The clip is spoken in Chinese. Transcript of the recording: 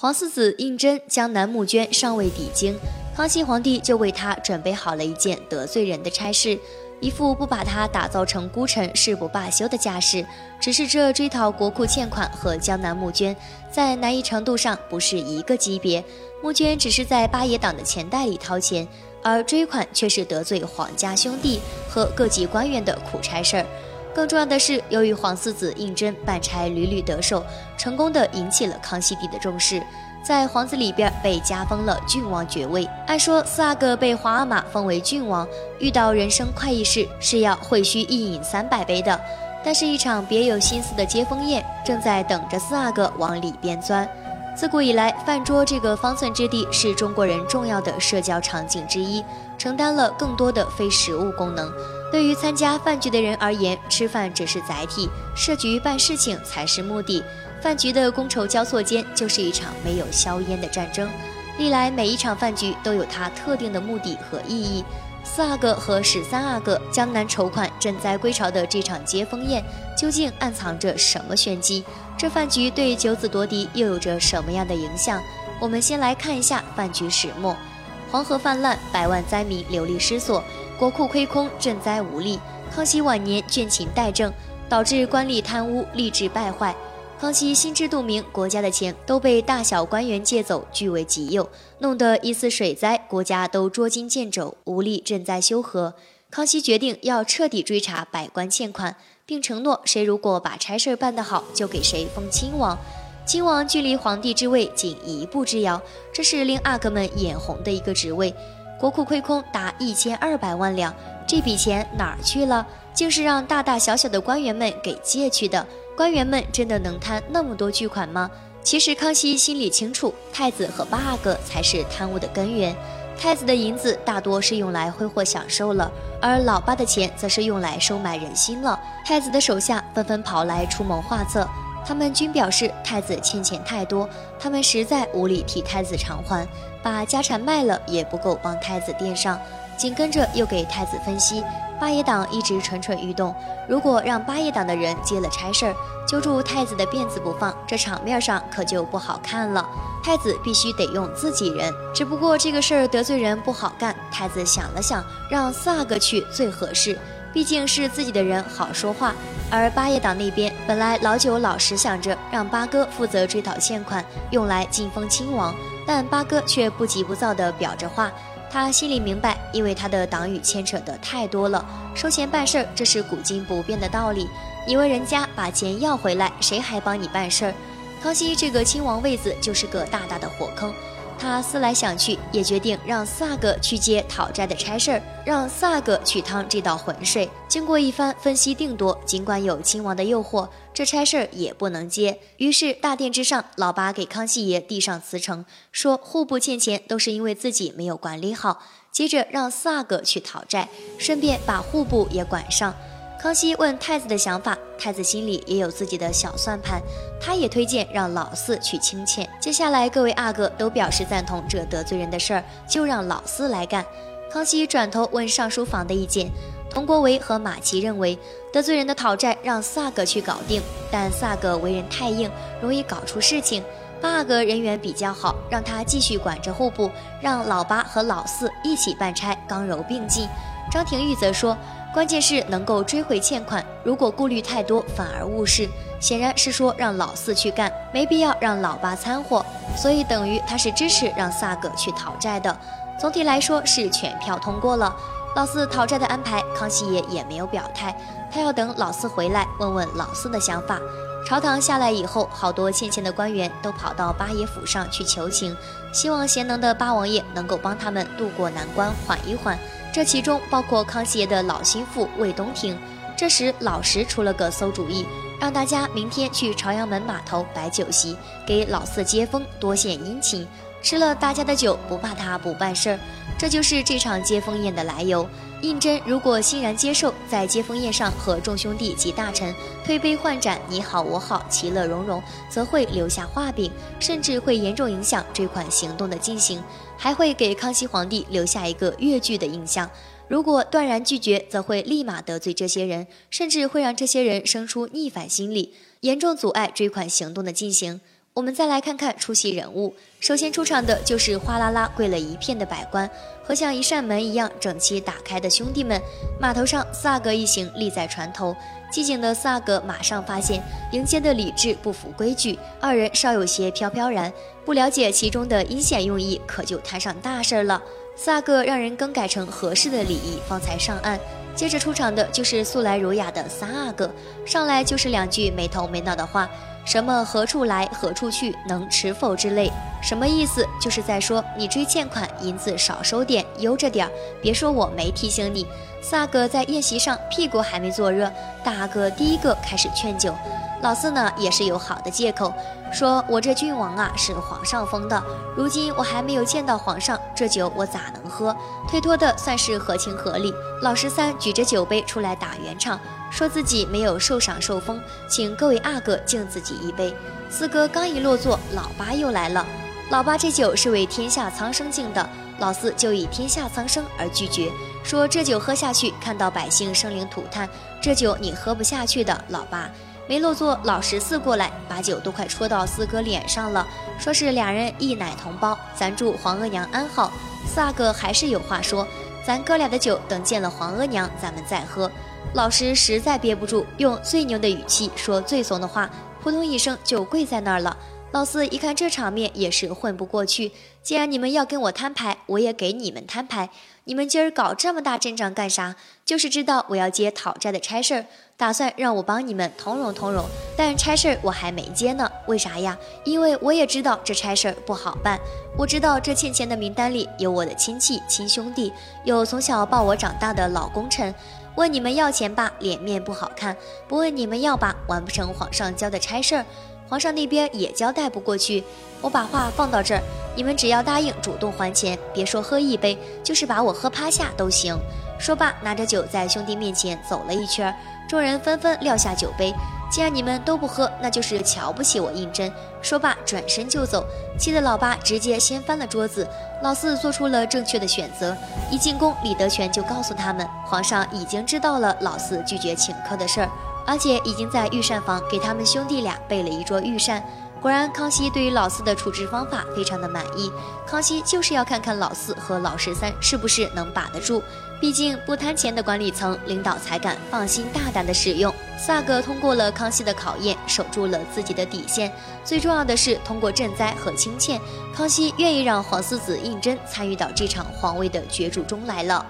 皇四子胤禛江南募捐尚未抵京，康熙皇帝就为他准备好了一件得罪人的差事，一副不把他打造成孤臣誓不罢休的架势。只是这追讨国库欠款和江南募捐，在难易程度上不是一个级别。募捐只是在八爷党的钱袋里掏钱，而追款却是得罪皇家兄弟和各级官员的苦差事儿。更重要的是，由于皇四子胤禛办差屡屡得手，成功的引起了康熙帝的重视，在皇子里边被加封了郡王爵位。按说四阿哥被皇阿玛封为郡王，遇到人生快意事是要会须一饮三百杯的。但是，一场别有心思的接风宴正在等着四阿哥往里边钻。自古以来，饭桌这个方寸之地是中国人重要的社交场景之一，承担了更多的非食物功能。对于参加饭局的人而言，吃饭只是载体，设局办事情才是目的。饭局的觥筹交错间，就是一场没有硝烟的战争。历来每一场饭局都有它特定的目的和意义。四阿哥和十三阿哥江南筹款赈灾归巢的这场接风宴，究竟暗藏着什么玄机？这饭局对九子夺嫡又有着什么样的影响？我们先来看一下饭局始末：黄河泛滥，百万灾民流离失所。国库亏空，赈灾无力。康熙晚年倦勤怠政，导致官吏贪污，吏治败坏。康熙心知肚明，国家的钱都被大小官员借走，据为己有，弄得一次水灾，国家都捉襟见肘，无力赈灾修河。康熙决定要彻底追查百官欠款，并承诺谁如果把差事办得好，就给谁封亲王。亲王距离皇帝之位仅一步之遥，这是令阿哥们眼红的一个职位。国库亏空达一千二百万两，这笔钱哪儿去了？竟是让大大小小的官员们给借去的。官员们真的能贪那么多巨款吗？其实康熙心里清楚，太子和八阿哥才是贪污的根源。太子的银子大多是用来挥霍享受了，而老八的钱则是用来收买人心了。太子的手下纷纷跑来出谋划策。他们均表示太子欠钱太多，他们实在无力替太子偿还，把家产卖了也不够帮太子垫上。紧跟着又给太子分析，八爷党一直蠢蠢欲动，如果让八爷党的人接了差事儿，揪住太子的辫子不放，这场面上可就不好看了。太子必须得用自己人，只不过这个事儿得罪人不好干。太子想了想，让四阿哥去最合适。毕竟是自己的人，好说话。而八爷党那边本来老九老实想着让八哥负责追讨欠款，用来晋封亲王，但八哥却不急不躁地表着话。他心里明白，因为他的党羽牵扯的太多了，收钱办事儿这是古今不变的道理。你问人家把钱要回来，谁还帮你办事儿？康熙这个亲王位子就是个大大的火坑。他思来想去，也决定让四阿哥去接讨债的差事儿，让四阿哥去趟这道浑水。经过一番分析定夺，尽管有亲王的诱惑，这差事儿也不能接。于是大殿之上，老八给康熙爷递上辞呈，说户部欠钱都是因为自己没有管理好。接着让四阿哥去讨债，顺便把户部也管上。康熙问太子的想法，太子心里也有自己的小算盘，他也推荐让老四去清欠。接下来各位阿哥都表示赞同这得罪人的事儿，就让老四来干。康熙转头问上书房的意见，佟国维和马齐认为得罪人的讨债让四阿哥去搞定，但四阿哥为人太硬，容易搞出事情。八阿哥人缘比较好，让他继续管着户部，让老八和老四一起办差，刚柔并济。张廷玉则说。关键是能够追回欠款，如果顾虑太多，反而误事。显然是说让老四去干，没必要让老八掺和，所以等于他是支持让萨哥去讨债的。总体来说是全票通过了。老四讨债的安排，康熙爷也没有表态，他要等老四回来问问老四的想法。朝堂下来以后，好多欠钱的官员都跑到八爷府上去求情，希望贤能的八王爷能够帮他们渡过难关，缓一缓。这其中包括康熙爷的老心腹魏东亭。这时老石出了个馊主意，让大家明天去朝阳门码头摆酒席，给老四接风，多献殷勤。吃了大家的酒，不怕他不办事儿。这就是这场接风宴的来由。胤禛如果欣然接受，在接风宴上和众兄弟及大臣推杯换盏，你好我好，其乐融融，则会留下画饼，甚至会严重影响追款行动的进行，还会给康熙皇帝留下一个越剧的印象。如果断然拒绝，则会立马得罪这些人，甚至会让这些人生出逆反心理，严重阻碍追款行动的进行。我们再来看看出席人物，首先出场的就是哗啦啦跪了一片的百官和像一扇门一样整齐打开的兄弟们。码头上，四阿哥一行立在船头，机警的四阿哥马上发现迎接的礼制不符规矩，二人稍有些飘飘然，不了解其中的阴险用意，可就摊上大事了。四阿哥让人更改成合适的礼仪，方才上岸。接着出场的就是素来儒雅的三阿哥，上来就是两句没头没脑的话。什么何处来何处去，能持否之类，什么意思？就是在说你追欠款，银子少收点，悠着点儿。别说我没提醒你。四阿哥在宴席上屁股还没坐热，大哥第一个开始劝酒。老四呢也是有好的借口，说我这郡王啊是皇上封的，如今我还没有见到皇上，这酒我咋能喝？推脱的算是合情合理。老十三举着酒杯出来打圆场。说自己没有受赏受封，请各位阿哥敬自己一杯。四哥刚一落座，老八又来了。老八这酒是为天下苍生敬的，老四就以天下苍生而拒绝，说这酒喝下去，看到百姓生灵涂炭，这酒你喝不下去的。老八没落座，老十四过来，把酒都快戳到四哥脸上了，说是俩人一奶同胞，咱祝皇额娘安好。四阿哥还是有话说，咱哥俩的酒等见了皇额娘，咱们再喝。老师实在憋不住，用最牛的语气说最怂的话，扑通一声就跪在那儿了。老四一看这场面也是混不过去，既然你们要跟我摊牌，我也给你们摊牌。你们今儿搞这么大阵仗干啥？就是知道我要接讨债的差事儿，打算让我帮你们通融通融。但差事儿我还没接呢，为啥呀？因为我也知道这差事儿不好办。我知道这欠钱的名单里有我的亲戚亲兄弟，有从小抱我长大的老功臣。问你们要钱吧，脸面不好看；不问你们要吧，完不成皇上交的差事儿，皇上那边也交代不过去。我把话放到这儿，你们只要答应主动还钱，别说喝一杯，就是把我喝趴下都行。说罢，拿着酒在兄弟面前走了一圈，众人纷纷撂下酒杯。既然你们都不喝，那就是瞧不起我胤禛。说罢，转身就走，气得老八直接掀翻了桌子。老四做出了正确的选择，一进宫，李德全就告诉他们，皇上已经知道了老四拒绝请客的事儿，而且已经在御膳房给他们兄弟俩备了一桌御膳。果然，康熙对于老四的处置方法非常的满意。康熙就是要看看老四和老十三是不是能把得住。毕竟不贪钱的管理层领导才敢放心大胆的使用。四阿哥通过了康熙的考验，守住了自己的底线。最重要的是，通过赈灾和清欠，康熙愿意让皇四子胤禛参与到这场皇位的角逐中来了。